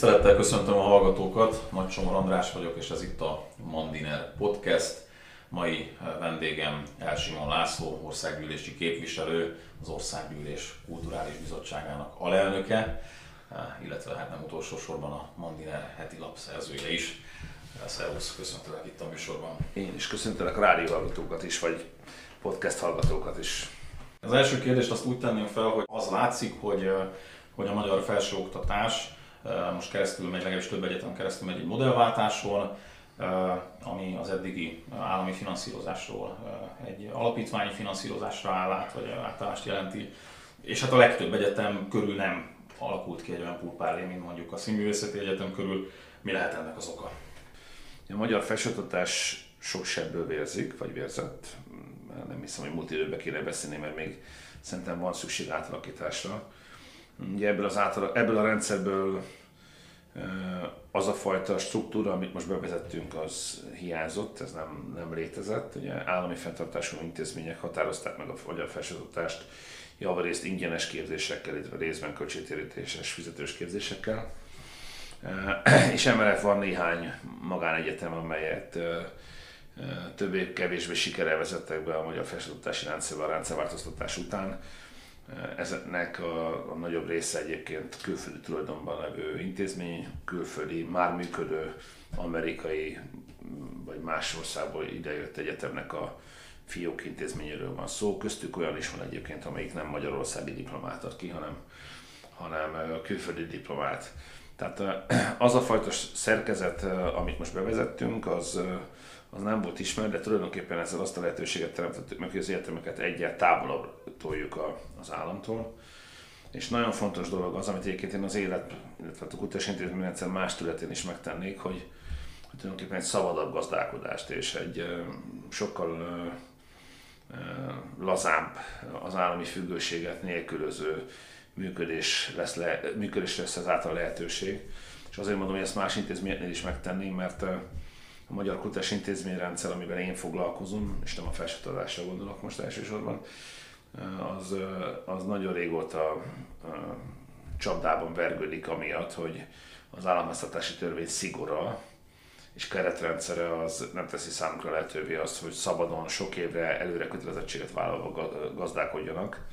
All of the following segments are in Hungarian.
Tisztelettel köszöntöm a hallgatókat, Nagy Csomor András vagyok, és ez itt a Mandiner Podcast. Mai vendégem Elsimon László, országgyűlési képviselő, az Országgyűlés Kulturális Bizottságának alelnöke, illetve hát nem utolsó sorban a Mandiner heti lap szerzője is. Szervusz, köszöntelek itt a műsorban. Én is köszöntelek a rádió hallgatókat is, vagy podcast hallgatókat is. Az első kérdést azt úgy tenném fel, hogy az látszik, hogy, hogy a magyar felsőoktatás most keresztül megy, legalábbis több egyetem keresztül megy egy modellváltáson, ami az eddigi állami finanszírozásról egy alapítványi finanszírozásra áll át, vagy átállást jelenti. És hát a legtöbb egyetem körül nem alakult ki egy olyan pulpárlé, mint mondjuk a Színművészeti Egyetem körül. Mi lehet ennek az oka? A magyar felsőoktatás sok sebből vérzik, vagy vérzett. Nem hiszem, hogy múlt időben kéne beszélni, mert még szerintem van szükség átalakításra. Ugye ebből, az átala, ebből a rendszerből az a fajta struktúra, amit most bevezettünk, az hiányzott, ez nem, nem létezett. Ugye állami fenntartású intézmények határozták meg a magyar felsőoktatást javarészt ingyenes képzésekkel, illetve részben költségtérítéses fizetős képzésekkel. És emellett van néhány magánegyetem, amelyet többé-kevésbé sikerrel vezettek be a magyar felsőoktatási rendszerbe a rendszerváltoztatás után Ezeknek a, a nagyobb része egyébként külföldi tulajdonban levő intézmény, külföldi, már működő amerikai vagy más országból idejött egyetemnek a fiók intézményéről van szó. Köztük olyan is van egyébként, amelyik nem magyarországi diplomát ad ki, hanem, hanem külföldi diplomát. Tehát az a fajta szerkezet, amit most bevezettünk, az, az nem volt ismert, de tulajdonképpen ezzel azt a lehetőséget teremtettük meg, hogy az egyetemeket egyet távolabb toljuk a, az államtól. És nagyon fontos dolog az, amit egyébként én az élet, illetve a kutatás intézményrendszer más területén is megtennék, hogy, hogy tulajdonképpen egy szabadabb gazdálkodást és egy sokkal lazább az állami függőséget nélkülöző működés lesz, le, működés lesz ezáltal lehetőség. És azért mondom, hogy ezt más intézményeknél is megtenni, mert a Magyar Kutatás Intézményrendszer, amivel én foglalkozom, és nem a felsőtadásra gondolok most elsősorban, az, az nagyon régóta csapdában vergődik amiatt, hogy az államháztatási törvény szigora és keretrendszere az nem teszi számukra lehetővé azt, hogy szabadon sok évre előre kötelezettséget vállalva gazdálkodjanak.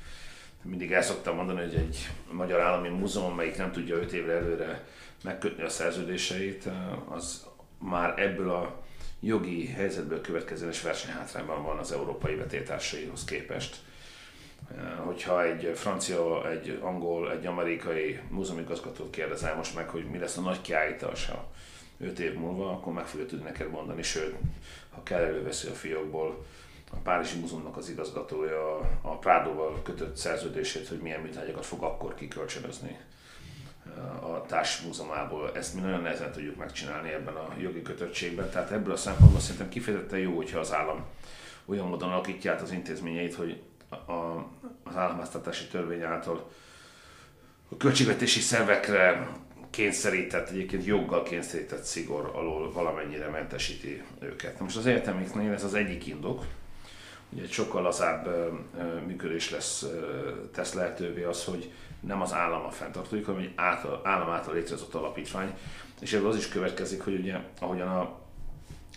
Mindig el szoktam mondani, hogy egy magyar állami múzeum, amelyik nem tudja 5 évre előre megkötni a szerződéseit, az már ebből a jogi helyzetből következően versenyhátrányban van az európai vetétársaihoz képest. Hogyha egy francia, egy angol, egy amerikai múzeumigazgatót kérdezel most meg, hogy mi lesz a nagy kiállítása 5 év múlva, akkor meg fogja tudni neked mondani, sőt, ha kell előveszi a fiókból a Párizsi Múzeumnak az igazgatója a Prádóval kötött szerződését, hogy milyen műtárgyakat fog akkor kikölcsönözni a társmúzeumából. Ezt mi nagyon nehezen tudjuk megcsinálni ebben a jogi kötöttségben. Tehát ebből a szempontból szerintem kifejezetten jó, hogyha az állam olyan módon alakítja át az intézményeit, hogy a, az államháztatási törvény által a költségvetési szervekre kényszerített, egyébként joggal kényszerített szigor alól valamennyire mentesíti őket. Most az egyetemeknél ez az egyik indok, ugye egy sokkal lazább működés lesz, tesz lehetővé az, hogy nem az állam a fenntartójuk, hanem egy által, állam által létrehozott alapítvány. És ebből az is következik, hogy ugye ahogyan a,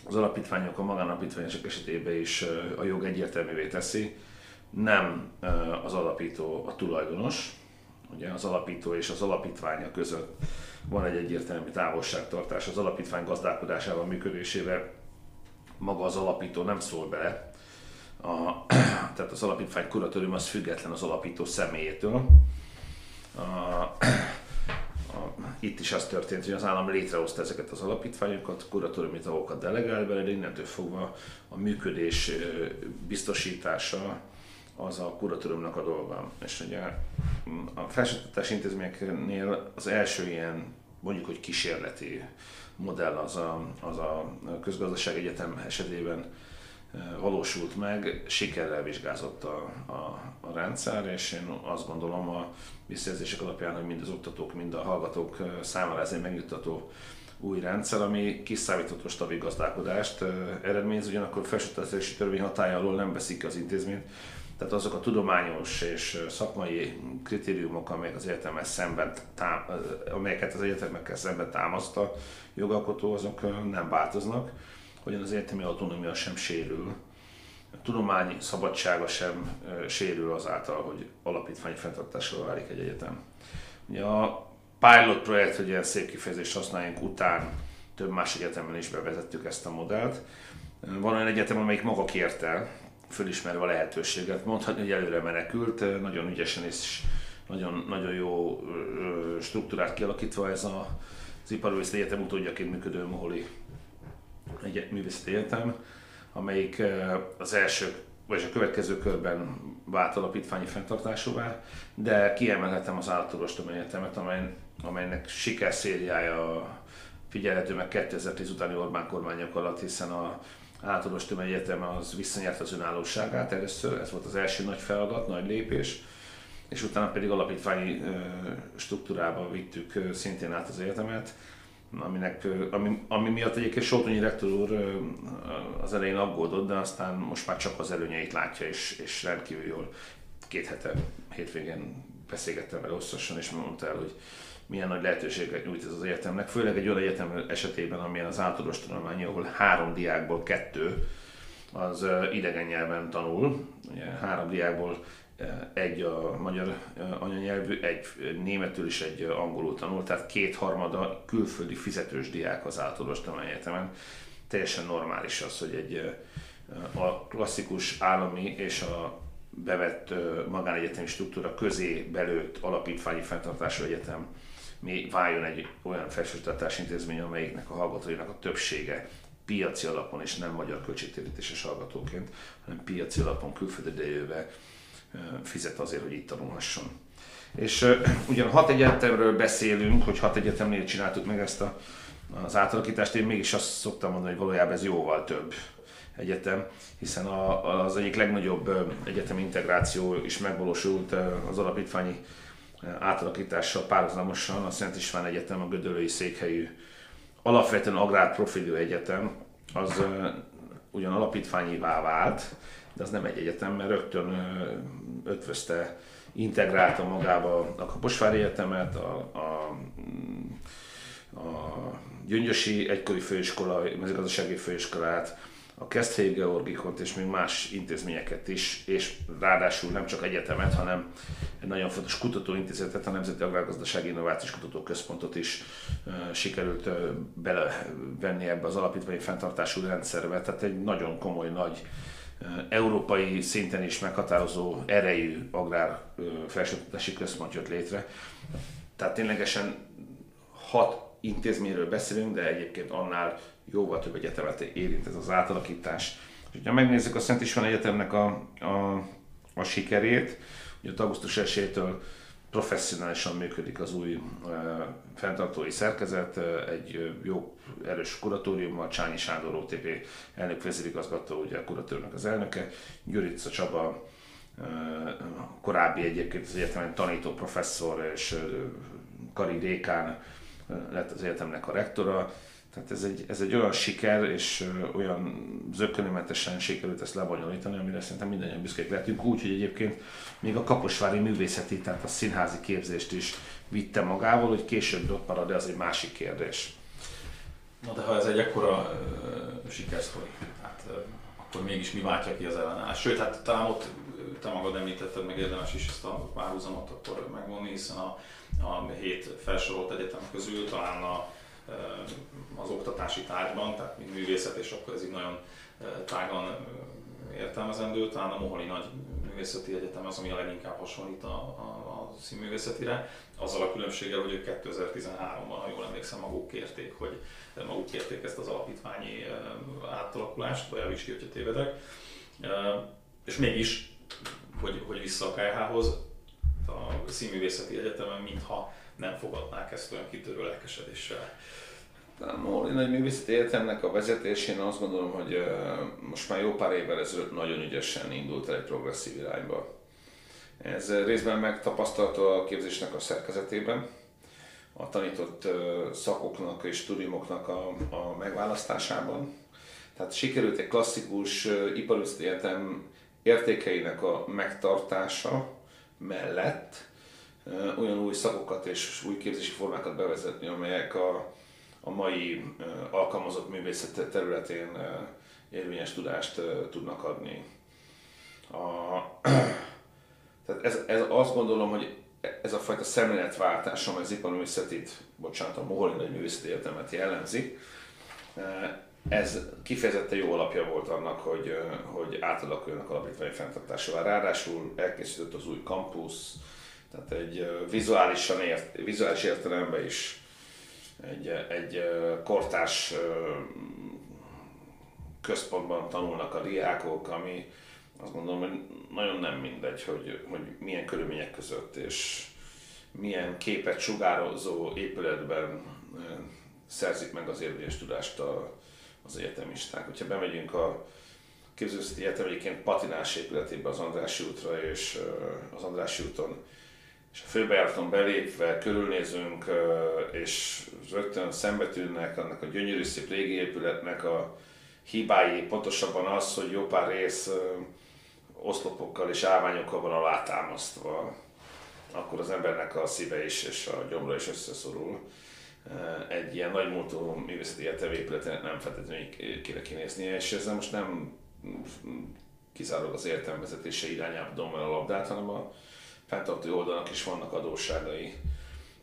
az alapítványok, a magánalapítványok esetében is a jog egyértelművé teszi, nem az alapító a tulajdonos, ugye az alapító és az alapítványa között van egy egyértelmű távolságtartás, az alapítvány gazdálkodásával, működésével maga az alapító nem szól bele, a, tehát az alapítvány kuratórium az független az alapító személyétől, a, a, itt is az történt, hogy az állam létrehozta ezeket az alapítványokat, kuratóriumi tagokat delegál bele, de innentől fogva a működés biztosítása az a kuratóriumnak a dolga. És ugye a felsőoktatási intézményeknél az első ilyen, mondjuk, hogy kísérleti modell az a, az a közgazdaság egyetem esetében valósult meg, sikerrel vizsgázott a, a, a rendszer, és én azt gondolom a visszajelzések alapján, hogy mind az oktatók, mind a hallgatók számára ez egy megnyugtató új rendszer, ami kiszámítható stabil gazdálkodást eredményez, ugyanakkor felsőoktatási törvény hatája alól nem veszik az intézményt, tehát azok a tudományos és szakmai kritériumok, amelyek az egyetemek szemben tám, amelyeket az egyetemekkel szemben támaszt a jogalkotó, azok nem változnak, hogyan az egyetemi autonómia sem sérül. A tudományi szabadsága sem sérül azáltal, hogy alapítványi fenntartásra válik egy egyetem. Ugye a pilot projekt, hogy ilyen szép kifejezést használjunk után, több más egyetemen is bevezettük ezt a modellt. Van olyan egyetem, amelyik maga kérte, fölismerve a lehetőséget, mondhatni, hogy előre menekült, nagyon ügyesen és nagyon, nagyon jó struktúrát kialakítva ez a, az Iparművészeti Egyetem utódjaként működő Moholi egy művészeti egyetem, amelyik az első vagy a következő körben vált alapítványi fenntartásúvá, de kiemelhetem az Állatorvostom Egyetemet, amely, amelynek sikerszériája figyelhető meg 2010 utáni Orbán kormányok alatt, hiszen a Állatorvostom Egyetem az visszanyert az önállóságát először, ez volt az első nagy feladat, nagy lépés, és utána pedig alapítványi struktúrába vittük szintén át az egyetemet, aminek, ami, ami miatt egyébként Soltonyi rektor úr az elején aggódott, de aztán most már csak az előnyeit látja, és, és rendkívül jól két hete hétvégén beszélgettem vele hosszasan, és mondta el, hogy milyen nagy lehetőséget nyújt ez az egyetemnek, főleg egy olyan egyetem esetében, amilyen az általános tanulmány, ahol három diákból kettő az idegen nyelven tanul, ugye három diákból egy a magyar anyanyelvű, egy németül és egy angolul tanul, tehát kétharmada külföldi fizetős diák az általános egyetemen. Teljesen normális az, hogy egy a klasszikus állami és a bevett magánegyetemi struktúra közé belőtt alapítványi fenntartású egyetem mi váljon egy olyan felsőoktatási intézmény, amelyiknek a hallgatóinak a többsége piaci alapon és nem magyar költségtérítéses hallgatóként, hanem piaci alapon külföldi fizet azért, hogy itt tanulhasson. És ugyan hat egyetemről beszélünk, hogy hat egyetemnél csináltuk meg ezt a, az átalakítást, én mégis azt szoktam mondani, hogy valójában ez jóval több egyetem, hiszen a, az egyik legnagyobb egyetem integráció is megvalósult az alapítványi átalakítással párhuzamosan a Szent István Egyetem, a Gödöllői székhelyű alapvetően agrárprofilú egyetem, az ugyan alapítványivá vált, de az nem egy egyetem, mert rögtön ötvözte, integrálta magába a Kaposvári Egyetemet, a, a, a Gyöngyösi egykori főiskola, mezőgazdasági főiskolát, a Keszthelyi Georgikont és még más intézményeket is, és ráadásul nem csak egyetemet, hanem egy nagyon fontos kutatóintézetet, a Nemzeti Agrárgazdasági Innovációs Kutatóközpontot is uh, sikerült uh, belevenni ebbe az alapítványi fenntartású rendszerbe. Tehát egy nagyon komoly, nagy európai szinten is meghatározó erejű agrár felsőoktatási központ jött létre. Tehát ténylegesen hat intézményről beszélünk, de egyébként annál jóval több egyetemet érint ez az átalakítás. És ha megnézzük a Szent István Egyetemnek a, a, a sikerét, ugye augusztus 1-től professzionálisan működik az új fenntartói szerkezet, egy jó erős kuratóriummal, Csányi Sándor OTP elnök vezérigazgató, ugye a kuratőrnek az elnöke, Gyurica Csaba, korábbi egyébként az egyetemen tanító professzor és Kari Dékán lett az egyetemnek a rektora, tehát ez egy, ez egy olyan siker, és olyan zökkenőmentesen sikerült ezt lebonyolítani, amire szerintem mindannyian büszkék lehetünk, úgy, hogy egyébként még a kaposvári művészeti, tehát a színházi képzést is vitte magával, hogy később ott marad, de az egy másik kérdés. Na de ha ez egy ekkora uh, sikersztori, hát uh, akkor mégis mi váltja ki az ellenállás? Sőt, hát talán ott te magad említetted, meg érdemes is ezt a párhuzamot akkor megvonni, hiszen a, a hét felsorolt egyetem közül talán a az oktatási tárgyban, tehát mint művészet, és akkor ez így nagyon tágan értelmezendő. Talán a Moholi Nagy Művészeti Egyetem az, ami a leginkább hasonlít a, a, a színművészetire, azzal a különbséggel, hogy ők 2013-ban, ha jól emlékszem, maguk kérték, hogy maguk kérték ezt az alapítványi átalakulást, vagy javíts ki, hogyha tévedek. És mégis, hogy, hogy vissza a KH-hoz, a Színművészeti Egyetemen, mintha nem fogadnák ezt olyan kitörő lelkesedéssel. A Móli Nagy Művészeti Egyetemnek a vezetésén azt gondolom, hogy most már jó pár évvel ezelőtt nagyon ügyesen indult el egy progresszív irányba. Ez részben megtapasztalható a képzésnek a szerkezetében, a tanított szakoknak és tudiumoknak a, a megválasztásában. Tehát sikerült egy klasszikus iparüzleti egyetem értékeinek a megtartása mellett olyan új szakokat és új képzési formákat bevezetni, amelyek a, a mai alkalmazott művészet területén érvényes tudást tudnak adni. A, tehát ez, ez azt gondolom, hogy ez a fajta szemléletváltás, amely az iparművészetét, bocsánat, a Moholin egy művészeti egyetemet jellemzi, ez kifejezetten jó alapja volt annak, hogy, hogy átalakuljanak alapítványi fenntartásával. Ráadásul elkészített az új kampusz, tehát egy vizuálisan ért, vizuális értelemben is egy, egy kortárs központban tanulnak a diákok, ami azt gondolom, hogy nagyon nem mindegy, hogy, hogy milyen körülmények között és milyen képet sugározó épületben szerzik meg az érvényes tudást a, az egyetemisták. Hogyha bemegyünk a képzőszeti egyetem egyébként patinás épületébe az Andrássy útra, és az Andrássy úton és a főbejáraton belépve körülnézünk, és rögtön szembetűnnek annak a gyönyörű szép régi épületnek a hibái, pontosabban az, hogy jó pár rész oszlopokkal és állványokkal van alátámasztva, akkor az embernek a szíve is és a gyomra is összeszorul. Egy ilyen nagy múltú művészeti épületének nem feltétlenül kéne kinéznie, és ezzel most nem kizárólag az értelmezetése irányába el a labdát, hanem a fenntartó oldalnak is vannak adósságai.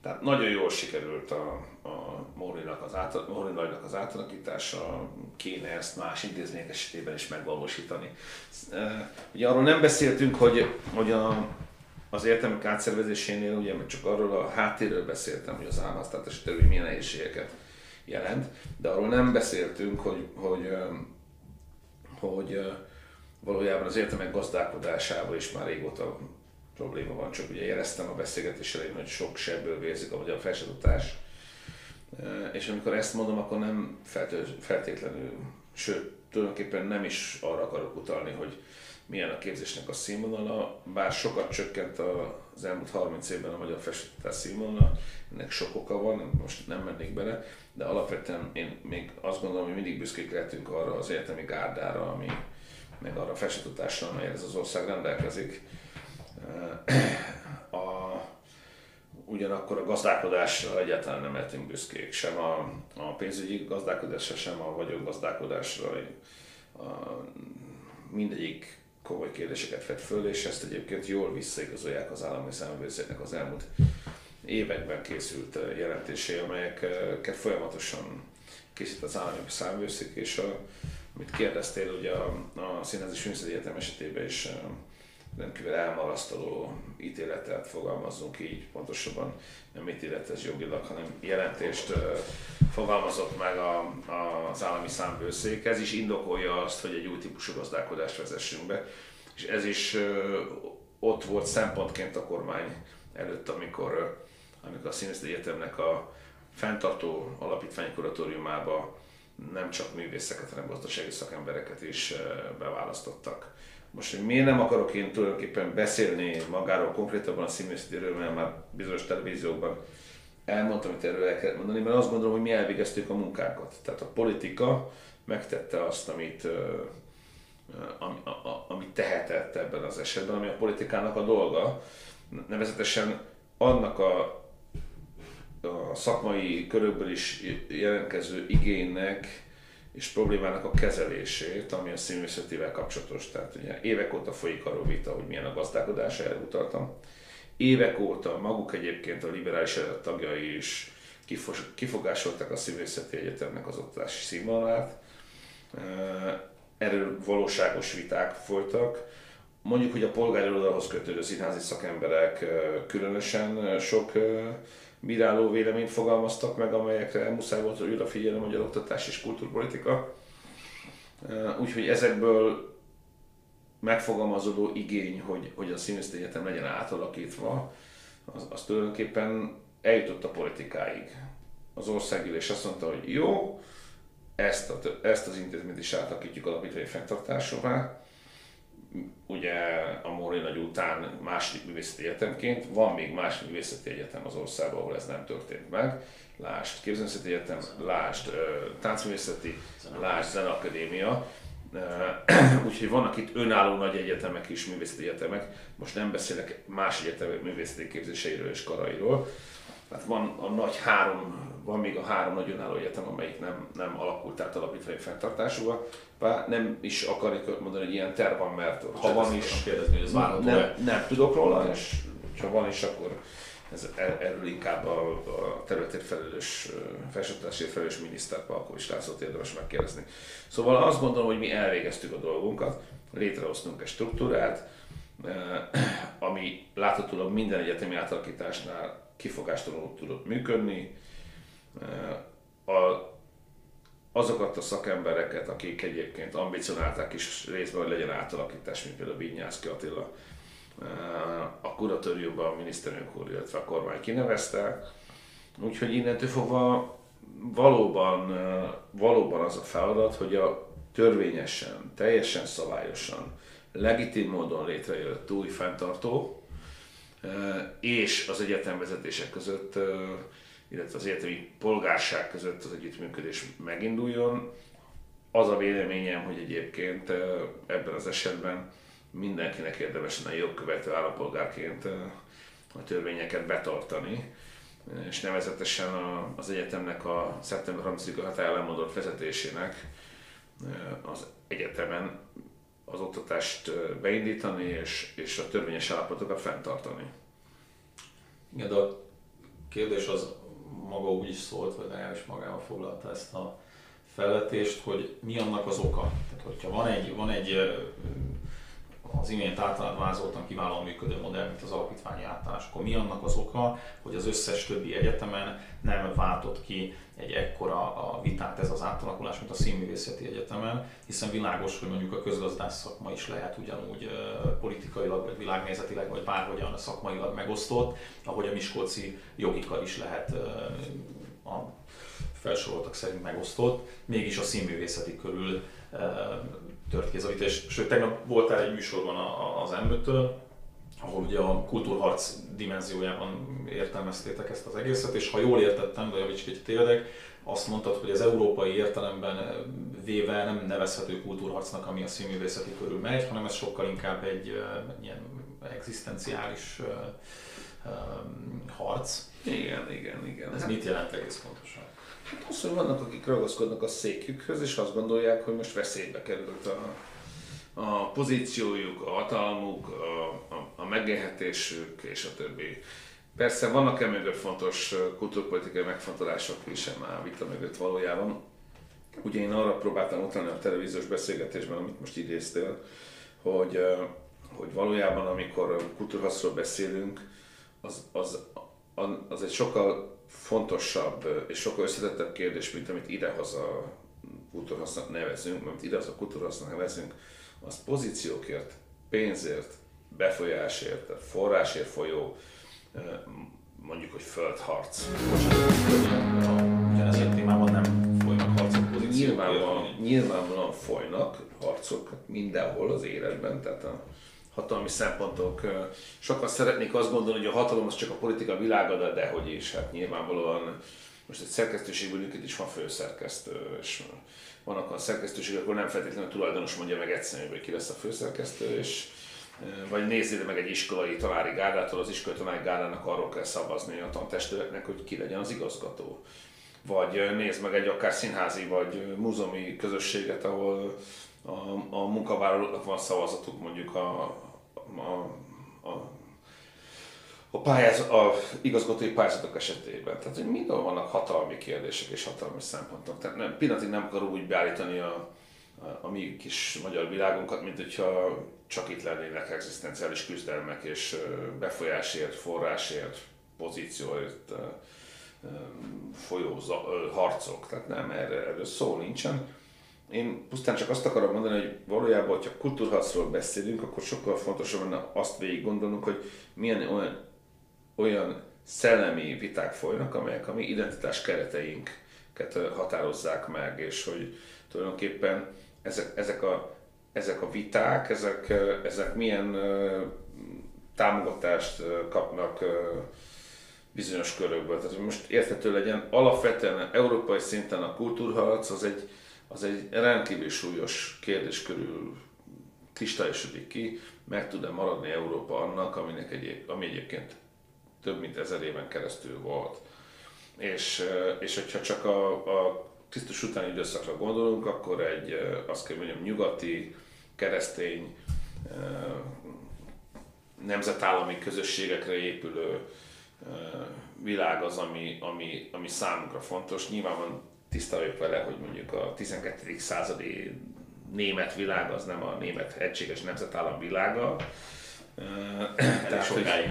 Tehát nagyon jól sikerült a, a Mórinak az, át, az átalakítása, kéne ezt más intézmények esetében is megvalósítani. Ugye arról nem beszéltünk, hogy, hogy a, az értelmek átszervezésénél ugye csak arról a háttérről beszéltem, hogy az államháztartási terület milyen nehézségeket jelent, de arról nem beszéltünk, hogy, hogy, hogy valójában az értelmek gazdálkodásával is már régóta probléma van, csak ugye jeleztem a beszélgetés elején, hogy sok sebből vérzik a magyar felsőoktatás. És amikor ezt mondom, akkor nem feltétlenül, sőt, tulajdonképpen nem is arra akarok utalni, hogy milyen a képzésnek a színvonala, bár sokat csökkent az elmúlt 30 évben a magyar felsőoktatás színvonala, ennek sok oka van, most nem mennék bele, de alapvetően én még azt gondolom, hogy mindig büszkék lehetünk arra az egyetemi gárdára, ami, meg arra a felsőoktatásra, amelyet ez az ország rendelkezik a, ugyanakkor a gazdálkodásra egyáltalán nem lehetünk büszkék, sem a, a pénzügyi gazdálkodásra, sem a vagyongazdálkodásra. A, mindegyik komoly kérdéseket vett föl, és ezt egyébként jól visszaigazolják az állami számvevőszéknek az elmúlt években készült jelentései, amelyeket folyamatosan készít az állami számvevőszék, és a, amit kérdeztél, ugye a, a Színházi Egyetem esetében is rendkívül elmarasztaló ítéletet fogalmazzunk így, pontosabban nem ítélet ez jogilag, hanem jelentést fogalmazott meg a, a, az állami számbőszék. Ez is indokolja azt, hogy egy új típusú gazdálkodást vezessünk be, és ez is ott volt szempontként a kormány előtt, amikor, amikor a Színészi Egyetemnek a fenntartó alapítvány kuratóriumába nem csak művészeket, hanem gazdasági szakembereket is beválasztottak most, hogy miért nem akarok én tulajdonképpen beszélni magáról konkrétabban a színművészetéről, mert már bizonyos televíziókban elmondtam, hogy erről el kell mondani, mert azt gondolom, hogy mi elvégeztük a munkánkat. Tehát a politika megtette azt, amit, ami, amit tehetett ebben az esetben, ami a politikának a dolga, nevezetesen annak a, a szakmai körökből is jelentkező igénynek, és problémának a kezelését, ami a színművészetivel kapcsolatos. Tehát ugye évek óta folyik arról vita, hogy milyen a gazdálkodás, erre utaltam. Évek óta maguk egyébként a liberális eredet tagjai is kifogásolták a színművészeti egyetemnek az oktatási színvonalát. Erről valóságos viták folytak. Mondjuk, hogy a polgári oldalhoz kötődő színházi szakemberek különösen sok bíráló véleményt fogalmaztak meg, amelyekre muszáj volt, újra figyelni a magyar oktatás és kultúrpolitika. Úgyhogy ezekből megfogalmazódó igény, hogy, hogy a színészt egyetem legyen átalakítva, az, az tulajdonképpen eljutott a politikáig. Az országgyűlés azt mondta, hogy jó, ezt, a, ezt az intézményt is átalakítjuk alapítványi fenntartásúvá, ugye a Móri nagy után második művészeti egyetemként, van még más művészeti egyetem az országban, ahol ez nem történt meg. Lást képzőművészeti egyetem, lást táncművészeti, lást zeneakadémia, Úgyhogy vannak itt önálló nagy egyetemek is, művészeti egyetemek. Most nem beszélek más egyetemek művészeti képzéseiről és karairól. Tehát van a nagy három, van még a három nagy önálló egyetem, amelyik nem, nem alakult át alapítványi fenntartásúval. Bár nem is akarjuk mondani, hogy ilyen terv van, mert ha van is, kérdezni, hogy ez nem, nem tudok róla, és ha van is, akkor ez, e- erről inkább a, a területért felelős, felsőoktatásért felelős miniszter is Lászlót érdemes megkérdezni. Szóval azt gondolom, hogy mi elvégeztük a dolgunkat, létrehoztunk egy struktúrát, ami láthatólag minden egyetemi átalakításnál kifogástalanul tudott működni. A, azokat a szakembereket, akik egyébként ambicionálták is részben, hogy legyen átalakítás, mint például Vinyászki Attila, a kuratóriumban a miniszterelnök úr, illetve a kormány kinevezte. Úgyhogy innentől fogva valóban, valóban az a feladat, hogy a törvényesen, teljesen szabályosan, legitim módon létrejött új fenntartó, és az egyetemvezetések között, illetve az egyetemi polgárság között az együttműködés meginduljon. Az a véleményem, hogy egyébként ebben az esetben mindenkinek érdemes lenne jogkövető állampolgárként a törvényeket betartani, és nevezetesen az egyetemnek a szeptember 30-a hatály lemondott vezetésének az egyetemen az oktatást beindítani és, és a törvényes állapotokat fenntartani. Igen, de a kérdés az maga úgy is szólt, vagy legalábbis magával foglalta ezt a felvetést, hogy mi annak az oka. Tehát, hogyha van egy, van egy az imént általán vázoltam kiválóan működő modell, mint az alapítványi átállás, akkor mi annak az oka, hogy az összes többi egyetemen nem váltott ki egy ekkora a vitát ez az átalakulás, mint a színművészeti egyetemen, hiszen világos, hogy mondjuk a közgazdász szakma is lehet ugyanúgy politikailag, vagy világnézetileg, vagy bárhogyan szakmailag megosztott, ahogy a Miskolci jogikar is lehet a felsoroltak szerint megosztott, mégis a színművészeti körül tört ki ez a vita, és sőt, tegnap voltál egy műsorban az M5-től, ahol ugye a kultúrharc dimenziójában értelmeztétek ezt az egészet, és ha jól értettem, de javíts egy tévedek, azt mondtad, hogy az európai értelemben véve nem nevezhető kultúrharcnak, ami a színművészeti körül megy, hanem ez sokkal inkább egy ilyen egzisztenciális harc. Igen, igen, igen. Ez hát, mit jelent egész pontosan? Hát az, hogy vannak, akik ragaszkodnak a székükhöz, és azt gondolják, hogy most veszélybe került a, a pozíciójuk, a hatalmuk, a, a, a megélhetésük és a többi. Persze vannak e mögött fontos kultúrpolitikai megfontolások is a vita mögött valójában. Ugye én arra próbáltam utalni a televíziós beszélgetésben, amit most idéztél, hogy, hogy valójában amikor kultúrhaszról beszélünk, az, az, az egy sokkal fontosabb és sokkal összetettebb kérdés, mint amit idehaza kultúrhasznak nevezünk, amit idehaza kultúrhasznak nevezünk, az pozíciókért, pénzért, befolyásért, forrásért folyó, mondjuk, hogy földharc. Ugyanezen témában nem folynak harcok pozíciókért? Nyilvánvalóan, nyilvánvalóan folynak harcok mindenhol az életben, tehát a, hatalmi szempontok. Sokan szeretnék azt gondolni, hogy a hatalom az csak a politika világa, de hogy is, hát nyilvánvalóan most egy szerkesztőségből is van főszerkesztő, és vannak a szerkesztőségek, akkor nem feltétlenül a tulajdonos mondja meg egyszerűen, hogy ki lesz a főszerkesztő, és vagy nézzél meg egy iskolai tanári gárdától, az iskolai tanári gárdának arról kell szavazni a tantestületnek, hogy ki legyen az igazgató. Vagy nézd meg egy akár színházi vagy múzeumi közösséget, ahol a, a munkavállalóknak van szavazatuk mondjuk a, a, a, a, pályáz, a igazgatói pályázatok esetében. Tehát, hogy minden vannak hatalmi kérdések és hatalmi szempontok. Tehát nem, pillanatig nem akarok úgy beállítani a, a, a mi kis magyar világunkat, mint hogyha csak itt lennének egzisztenciális küzdelmek és befolyásért, forrásért, pozícióért folyó harcok. Tehát nem, erre, erről szó nincsen én pusztán csak azt akarom mondani, hogy valójában, hogyha kultúrharcról beszélünk, akkor sokkal fontosabb lenne azt végig gondolnunk, hogy milyen olyan, olyan szellemi viták folynak, amelyek a mi identitás kereteinket határozzák meg, és hogy tulajdonképpen ezek, ezek, a, ezek a viták, ezek, ezek milyen támogatást kapnak bizonyos körökből. Tehát, most érthető legyen, alapvetően európai szinten a kultúrharc az egy az egy rendkívül súlyos kérdés körül kristályosodik ki, meg tud-e maradni Európa annak, aminek egyéb, ami egyébként több mint ezer éven keresztül volt. És, és hogyha csak a, a Krisztus utáni időszakra gondolunk, akkor egy, azt kell mondjam, nyugati, keresztény, nemzetállami közösségekre épülő világ az, ami, ami, ami számunkra fontos. Nyilván van tiszta vele, hogy mondjuk a 12. századi német világ az nem a német egységes nemzetállam világa. Tehát, sokáig.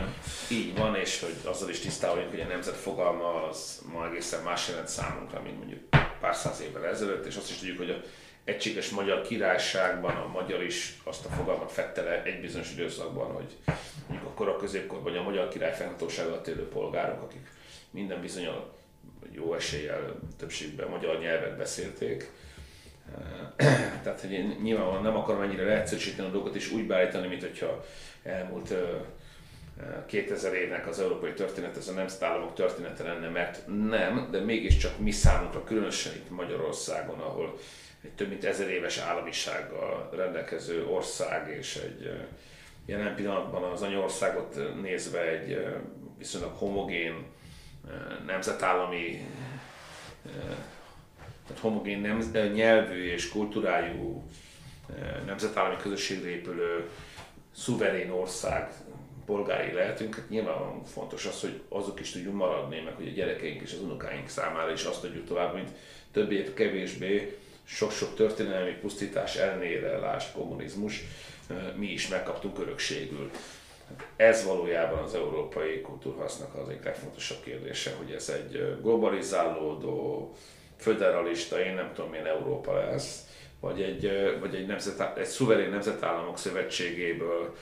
Így van, és hogy azzal is tisztában vagyunk, hogy a nemzet fogalma az ma egészen más jelent számunkra, mint mondjuk pár száz évvel ezelőtt, és azt is tudjuk, hogy a egységes magyar királyságban a magyar is azt a fogalmat fette le egy bizonyos időszakban, hogy mondjuk akkor a középkorban a magyar király fennhatósága alatt élő polgárok, akik minden bizonyal jó eséllyel többségben magyar nyelvet beszélték. Tehát, hogy én nyilvánvalóan nem akarom ennyire leegyszerűsíteni a dolgot és úgy beállítani, mint hogyha elmúlt 2000 évnek az európai történet, ez a nemzetállamok története lenne, mert nem, de mégiscsak mi számunkra, különösen itt Magyarországon, ahol egy több mint ezer éves államisággal rendelkező ország, és egy jelen pillanatban az anyaországot nézve egy viszonylag homogén nemzetállami, tehát homogén nem, nyelvű és kultúrájú nemzetállami közösségre épülő szuverén ország polgári lehetünk, hát nyilván fontos az, hogy azok is tudjunk maradni, meg hogy a gyerekeink és az unokáink számára is azt adjuk tovább, mint többé kevésbé sok-sok történelmi pusztítás ellenére, lásd kommunizmus, mi is megkaptunk örökségül. Ez valójában az európai kultúrhasznak az egyik legfontosabb kérdése, hogy ez egy globalizálódó, föderalista, én nem tudom milyen Európa lesz, vagy egy, vagy egy, nemzet, egy szuverén nemzetállamok szövetségéből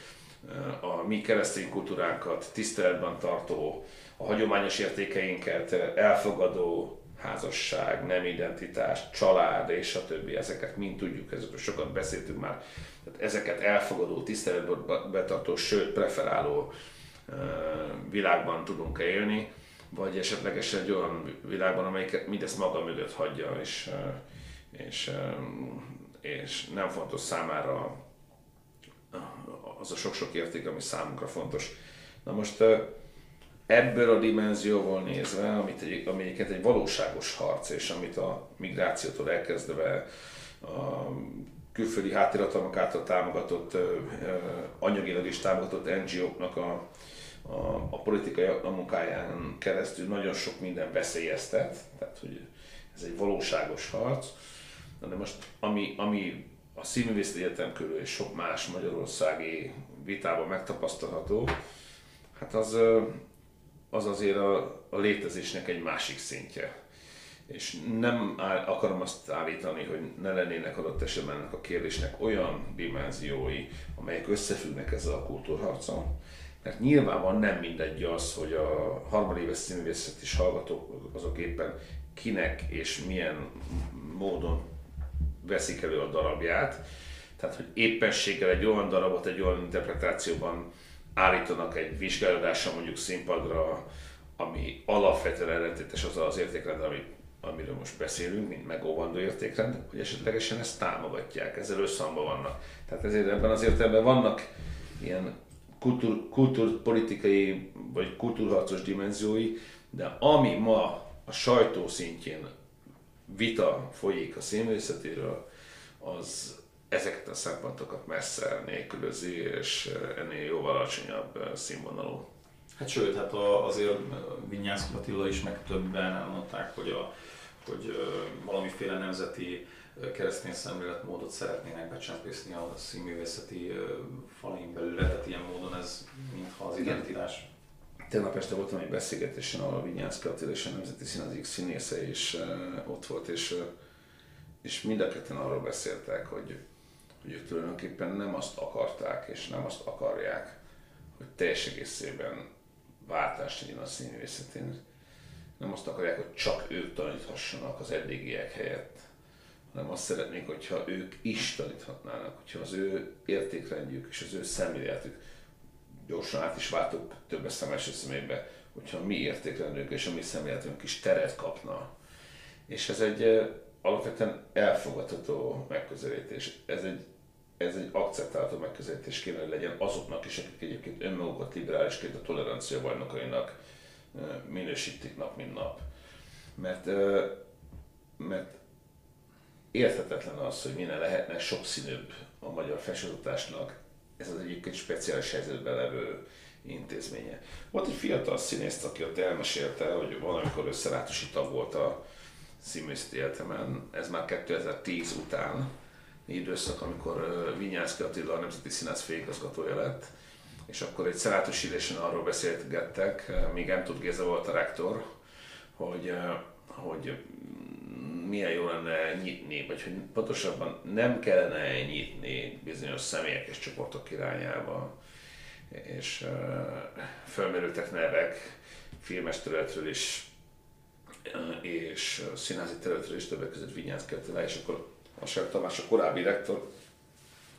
a mi keresztény kultúránkat tiszteletben tartó, a hagyományos értékeinket elfogadó házasság, nem identitás, család és a többi, ezeket mind tudjuk, ezekről sokat beszéltünk már, tehát ezeket elfogadó, tiszteletben betartó, sőt preferáló világban tudunk élni, vagy esetlegesen egy olyan világban, amelyik mindezt maga mögött hagyja, és, és, és nem fontos számára az a sok-sok érték, ami számunkra fontos. Na most ebből a dimenzióval nézve, amit egy, amelyiket egy valóságos harc, és amit a migrációtól elkezdve a külföldi háttérhatalmak által támogatott, anyagilag is támogatott NGO-knak a, a, a politikai a munkáján keresztül nagyon sok minden veszélyeztet, tehát hogy ez egy valóságos harc. De most ami, ami a színművészeti egyetem körül és sok más magyarországi vitában megtapasztalható, hát az, az azért a, a létezésnek egy másik szintje. És nem áll, akarom azt állítani, hogy ne lennének adott esetben ennek a kérdésnek olyan dimenziói, amelyek összefüggnek ezzel a kultúrharcon, mert nyilvánvalóan nem mindegy az, hogy a harmadéves színművészet is hallgatók azok éppen kinek és milyen módon veszik elő a darabját. Tehát, hogy éppenséggel egy olyan darabot egy olyan interpretációban állítanak egy vizsgálódással mondjuk színpadra, ami alapvetően ellentétes az az értékrend, ami, amiről most beszélünk, mint megóvandó értékrend, hogy esetlegesen ezt támogatják, ezzel összhangban vannak. Tehát ezért ebben az értelemben vannak ilyen kultúr, kultúrpolitikai vagy kultúrharcos dimenziói, de ami ma a sajtó szintjén vita folyik a színművészetéről, az ezeket a szempontokat messze nélkülözi, és ennél jóval alacsonyabb színvonalú. Hát sőt, hát azért Vinyánszki Attila is meg többen elmondták, hogy, a, hogy valamiféle nemzeti keresztény szemléletmódot szeretnének becsempészni a színművészeti falén belül, tehát ilyen módon ez mintha az identitás. Tegnap este voltam egy beszélgetésen, ahol Vinyánszki Attila és a Nemzeti Színházik színésze is ott volt, és, és mind a ketten arról beszéltek, hogy, hogy ők tulajdonképpen nem azt akarták, és nem azt akarják, hogy teljes egészében váltást legyen a színművészetén. Nem azt akarják, hogy csak ők taníthassanak az eddigiek helyett, hanem azt szeretnék, hogyha ők is taníthatnának, hogyha az ő értékrendjük és az ő szemléletük gyorsan át is váltok több szemes személybe, hogyha mi értékrendünk és a mi szemléletünk is teret kapna. És ez egy alapvetően elfogadható megközelítés. Ez egy, ez egy akceptálható megközelítés kéne, hogy legyen azoknak is, akik egyébként önmagukat liberálisként a tolerancia bajnokainak minősítik nap, mint nap. Mert, mert érthetetlen az, hogy milyen lehetne sokszínűbb a magyar felsőoktatásnak ez az egyébként speciális helyzetben levő intézménye. Volt egy fiatal színész, aki ott elmesélte, hogy valamikor összelátosi tag volt a színművészeti egyetemen, ez már 2010 után időszak, amikor Vinyánszki Attila a Nemzeti Színház főigazgatója lett, és akkor egy szenátus ülésen arról beszélgettek, még nem tud Géza volt a rektor, hogy, hogy milyen jó lenne nyitni, vagy hogy pontosabban nem kellene nyitni bizonyos személyek és csoportok irányába. És fölmerültek nevek filmes területről is, és színházi területről is többek között Vinyánszki Attila, és akkor Vasár Tamás, a korábbi rektor,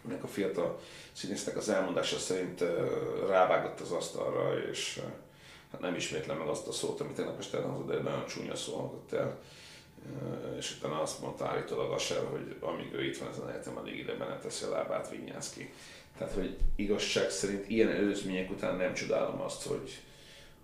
ennek a fiatal színésznek az elmondása szerint rávágott az asztalra, és hát nem ismétlem meg azt a szót, amit tegnap este elhangzott, de egy nagyon csúnya szó hangzott el és utána azt mondta állítólag sem, hogy amíg ő itt van ezen a egyetem, addig ide benne teszi a lábát Vinyánszki. Tehát, hogy igazság szerint ilyen előzmények után nem csodálom azt, hogy,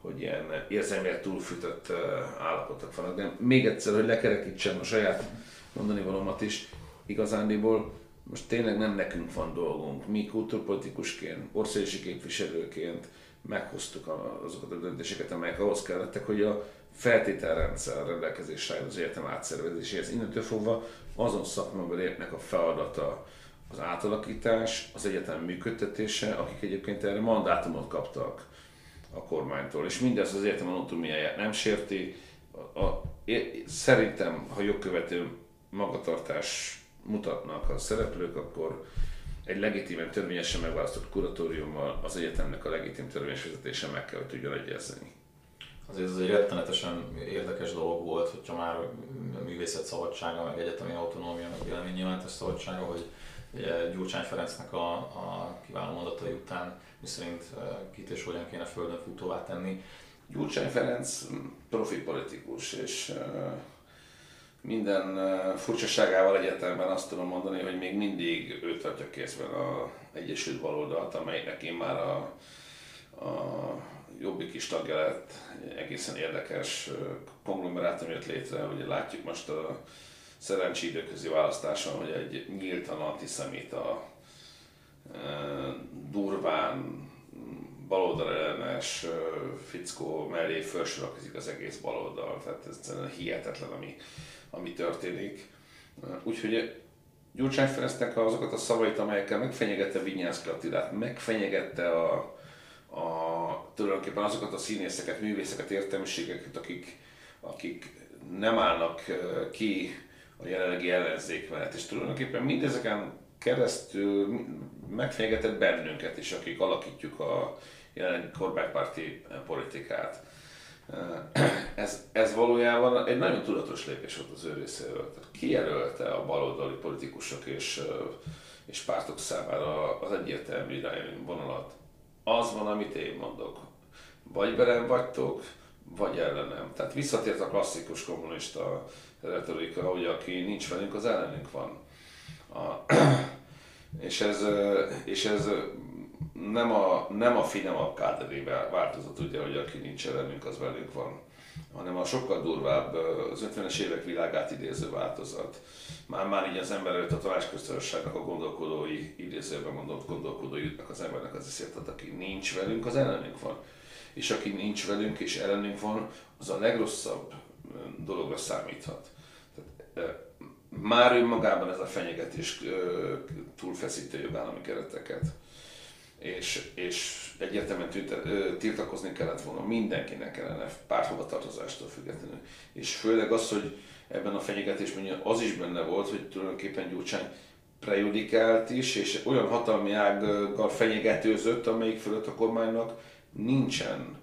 hogy ilyen érzelmileg túlfűtött állapotok vannak. De még egyszer, hogy lekerekítsem a saját mondani valamat is, igazándiból most tényleg nem nekünk van dolgunk. Mi kulturpolitikusként, országosi képviselőként meghoztuk azokat a döntéseket, amelyek ahhoz kellettek, hogy a feltételrendszer rendelkezésre áll az egyetem átszervezéséhez. Innentől fogva azon szakmában lépnek a feladata az átalakítás, az egyetem működtetése, akik egyébként erre mandátumot kaptak a kormánytól. És mindez az egyetem autonomiáját nem sérti. A, a, szerintem, ha jogkövető magatartás mutatnak a szereplők, akkor egy legitim, törvényesen megválasztott kuratóriummal az egyetemnek a legitim törvényes vezetése meg kell, hogy tudjon egyezni azért ez egy rettenetesen érdekes dolog volt, hogyha már művészet szabadsága, meg egyetemi autonómia, meg véleménynyilvánítás szabadsága, hogy ugye Gyurcsány Ferencnek a, a kiváló mondatai után, miszerint kit és hogyan kéne földön futóvá tenni. Gyurcsány Ferenc profi politikus, és minden furcsaságával egyetemben azt tudom mondani, hogy még mindig ő tartja készben a Egyesült Baloldalt, amelynek én már a, a jobbik is tagja lett, egészen érdekes konglomerátum jött létre, ugye látjuk most a szerencsi időközi választáson, hogy egy nyíltan antiszemita, durván baloldalellenes fickó mellé felsorakozik az egész baloldal, tehát ez hihetetlen, ami, ami történik. Úgyhogy Gyurcsány Ferencnek azokat a szavait, amelyekkel megfenyegette Vinyánszki Attilát, megfenyegette a, a, tulajdonképpen azokat a színészeket, művészeket, értelmiségeket, akik, akik nem állnak ki a jelenlegi ellenzék mellett. És tulajdonképpen mindezeken keresztül megfenyegetett bennünket is, akik alakítjuk a jelenlegi kormánypárti politikát. Ez, ez valójában egy nagyon tudatos lépés volt az ő részéről. Tehát kijelölte a baloldali politikusok és, és pártok számára az egyértelmű irányvonalat az van, amit én mondok. Vagy velem vagytok, vagy ellenem. Tehát visszatért a klasszikus kommunista retorika, hogy aki nincs velünk, az ellenünk van. A, és, ez, és ez nem a, nem a finemabb kádrébe változott, ugye, hogy aki nincs ellenünk, az velünk van, hanem a sokkal durvább, az 50-es évek világát idéző változat. Már, már így az ember előtt a tanácsköztársaságnak a gondolkodói, idézőben mondott gondolkodói jutnak az embernek az tehát aki nincs velünk, az ellenünk van. És aki nincs velünk és ellenünk van, az a legrosszabb dologra számíthat. Tehát, már önmagában ez a fenyegetés túlfeszítő jogállami kereteket és, és egyértelműen tiltakozni kellett volna mindenkinek kellene párthovatartozástól függetlenül. És főleg az, hogy ebben a fenyegetésben az is benne volt, hogy tulajdonképpen Gyurcsány prejudikált is, és olyan hatalmi ággal fenyegetőzött, amelyik fölött a kormánynak nincsen,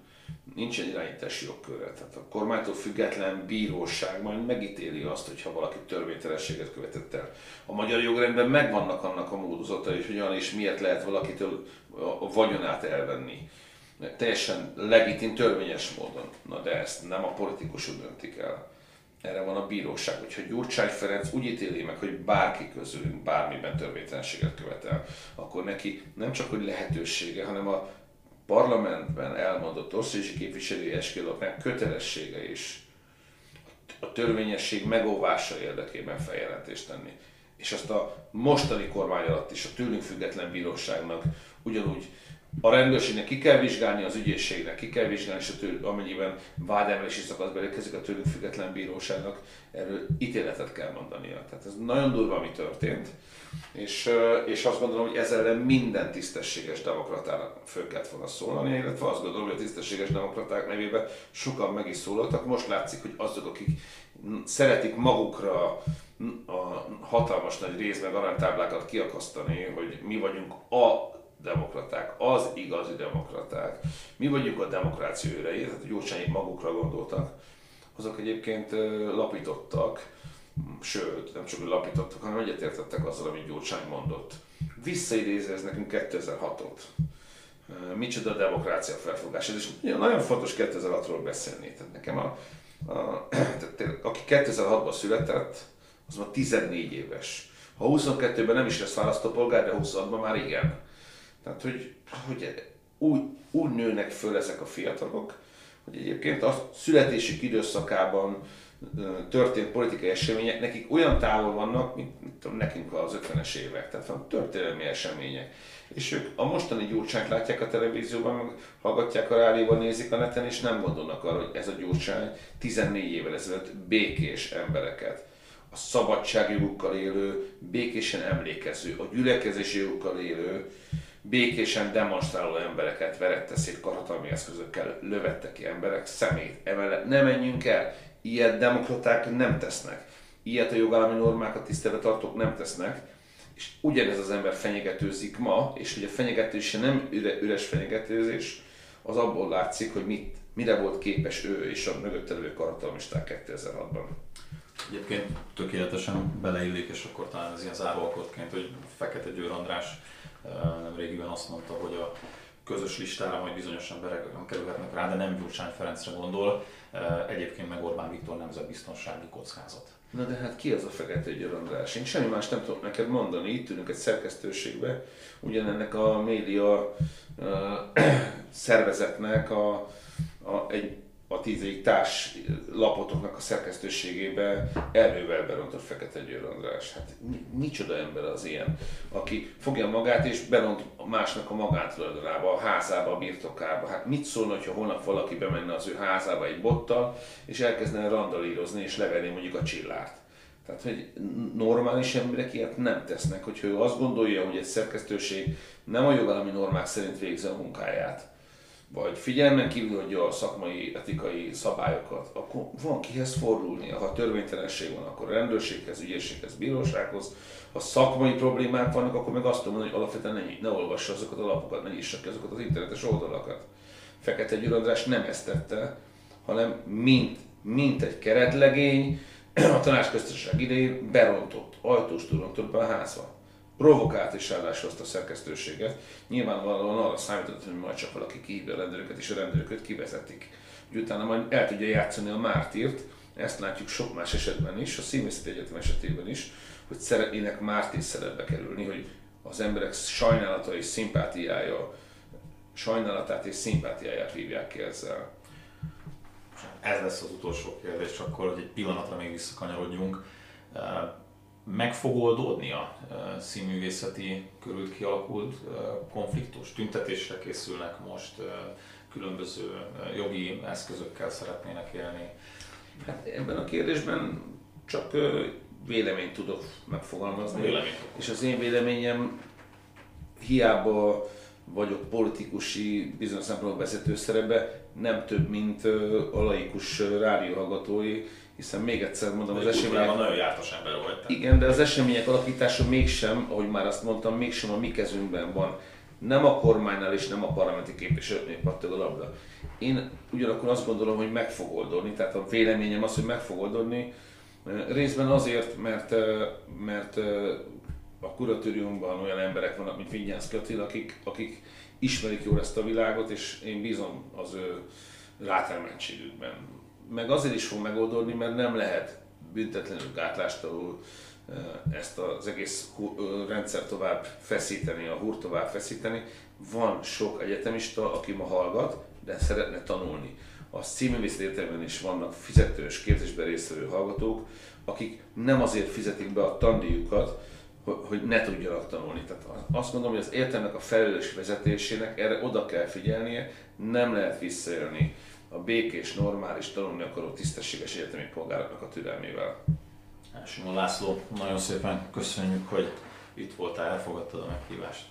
nincsen irányítási jogköre. Tehát a kormánytól független bíróság majd megítéli azt, hogyha valaki törvénytelenséget követett el. A magyar jogrendben megvannak annak a módozatai, hogy hogyan és miért lehet valakitől a vagyonát elvenni. Teljesen legitim, törvényes módon. Na de ezt nem a politikusok döntik el. erre van a bíróság, hogyha Gyurcsány Ferenc úgy ítéli meg, hogy bárki közülünk bármiben törvénytelenséget követel, akkor neki nem csak hogy lehetősége, hanem a parlamentben elmondott országos képviselői eskéloknak kötelessége is a törvényesség megóvása érdekében feljelentést tenni. És azt a mostani kormány alatt is a tőlünk független bíróságnak ugyanúgy a rendőrségnek ki kell vizsgálni, az ügyészségnek ki kell vizsgálni, és a tőle, amennyiben vádemelési szakasz belekezik a tőlük független bíróságnak, erről ítéletet kell mondania. Tehát ez nagyon durva, ami történt, és, és azt gondolom, hogy ezzel minden tisztességes demokratának föl kellett volna szólani, illetve azt gondolom, hogy a tisztességes demokraták nevében sokan meg is szólaltak. Most látszik, hogy azok, akik szeretik magukra a hatalmas nagy részben aranytáblákat kiakasztani, hogy mi vagyunk a demokraták, az igazi demokraták. Mi vagyunk a demokrácia őrei, tehát a gyurcsányik magukra gondoltak. Azok egyébként lapítottak, sőt, nem csak lapítottak, hanem egyetértettek azzal, amit Gyurcsány mondott. Visszaidézi ez nekünk 2006-ot. Micsoda demokrácia felfogás. Is nagyon fontos 2006-ról beszélni. Tehát nekem a, a, tehát aki 2006-ban született, az már 14 éves. Ha 22-ben nem is lesz választópolgár, de 26-ban már igen. Tehát, hogy, hogy úgy, úgy nőnek föl ezek a fiatalok, hogy egyébként a születésük időszakában történt politikai események nekik olyan távol vannak, mint, mint tudom, nekünk az 50-es évek, tehát van történelmi események. És ők a mostani gyurcsányt látják a televízióban, hallgatják a rádióban, nézik a neten, és nem gondolnak arra, hogy ez a gyurcsány 14 évvel ezelőtt békés embereket, a szabadságjogukkal élő, békésen emlékező, a gyülekezési jogukkal élő, békésen demonstráló embereket verette szét karhatalmi eszközökkel, lövette ki emberek szemét. Emellett ne menjünk el, ilyet demokraták nem tesznek. Ilyet a jogállami normákat tiszteletbe tartók nem tesznek. És ugyanez az ember fenyegetőzik ma, és hogy a fenyegetőzése nem üre, üres fenyegetőzés, az abból látszik, hogy mit, mire volt képes ő és a mögötte levő karhatalmisták 2006-ban. Egyébként tökéletesen beleillik, és akkor talán ez ilyen záróalkotként, hogy Fekete Győr András nem régiben azt mondta, hogy a közös listára majd bizonyos emberek nem kerülhetnek rá, de nem Gyurcsány Ferencre gondol, egyébként meg Orbán Viktor nemzetbiztonsági kockázat. Na de hát ki az a Fekete Győr András? Én semmi más nem tudok neked mondani, itt ülünk egy szerkesztőségbe, ugyanennek a média uh, szervezetnek a, a, egy a tízegyik társ lapotoknak a szerkesztőségébe erővel berontott Fekete Győr András. Hát micsoda ember az ilyen, aki fogja magát és beront másnak a magántulajdonába, a házába, a birtokába. Hát mit szólna, ha holnap valaki bemenne az ő házába egy bottal, és elkezdene randalírozni és levenni mondjuk a csillárt. Tehát, hogy normális emberek ilyet nem tesznek, hogyha ő azt gondolja, hogy egy szerkesztőség nem a jogállami normák szerint végzi a munkáját, vagy figyelmen kívül adja a szakmai, etikai szabályokat, akkor van kihez fordulni. Ha törvénytelenség van, akkor a rendőrséghez, ügyészséghez, bírósághoz. Ha szakmai problémák vannak, akkor meg azt mondani, hogy alapvetően ne, ne olvassa azokat a lapokat, ne nyissa ki azokat az internetes oldalakat. Fekete Győr András nem ezt tette, hanem mint, mint egy keretlegény, a tanácsköztársaság idején berontott, ajtós rontott be a házba provokált is ráadásul azt a szerkesztőséget. Nyilvánvalóan arra számított, hogy majd csak valaki kihívja a rendőröket, és a rendőröket kivezetik. Úgy utána majd el tudja játszani a mártírt, ezt látjuk sok más esetben is, a színészeti egyetem esetében is, hogy szeretnének mártír szerepbe kerülni, hogy az emberek sajnálata és szimpátiája, sajnálatát és szimpátiáját vívják ki ezzel. Ez lesz az utolsó kérdés, akkor, hogy egy pillanatra még visszakanyarodjunk meg fog oldódni a színművészeti körül kialakult konfliktus? Tüntetésre készülnek most, különböző jogi eszközökkel szeretnének élni? Hát ebben a kérdésben csak véleményt tudok megfogalmazni. Vélemény. És az én véleményem hiába vagyok politikusi, bizonyos szempontból vezető szerepe, nem több, mint a laikus rádióhallgatói, hiszen még egyszer mondom, az események... nagyon jártas ember vagy. Igen, de az események alakítása mégsem, ahogy már azt mondtam, mégsem a mi kezünkben van. Nem a kormánynál és nem a parlamenti képviselőknél pattog a labda. Én ugyanakkor azt gondolom, hogy meg fog oldódni, tehát a véleményem az, hogy meg fog oldódni. Részben azért, mert, mert a kuratóriumban olyan emberek vannak, mint Vinyász Kötil, akik, akik ismerik jól ezt a világot, és én bízom az ő rátermentségükben meg azért is fog megoldódni, mert nem lehet büntetlenül gátlástalanul ezt az egész rendszer tovább feszíteni, a húr tovább feszíteni. Van sok egyetemista, aki ma hallgat, de szeretne tanulni. A cíművészeti egyetemen is vannak fizetős képzésben résztvevő hallgatók, akik nem azért fizetik be a tandíjukat, hogy ne tudjanak tanulni. Tehát azt mondom, hogy az értelmek a felelős vezetésének erre oda kell figyelnie, nem lehet visszaélni a békés, normális, tanulni akaró, tisztességes egyetemi polgároknak a türelmével. Simon László, nagyon szépen köszönjük, hogy itt voltál, elfogadtad a meghívást.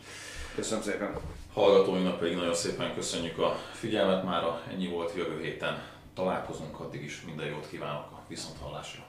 Köszönöm szépen. Hallgatóinknak pedig nagyon szépen köszönjük a figyelmet mára. Ennyi volt jövő héten. Találkozunk addig is. Minden jót kívánok a viszonthallásra.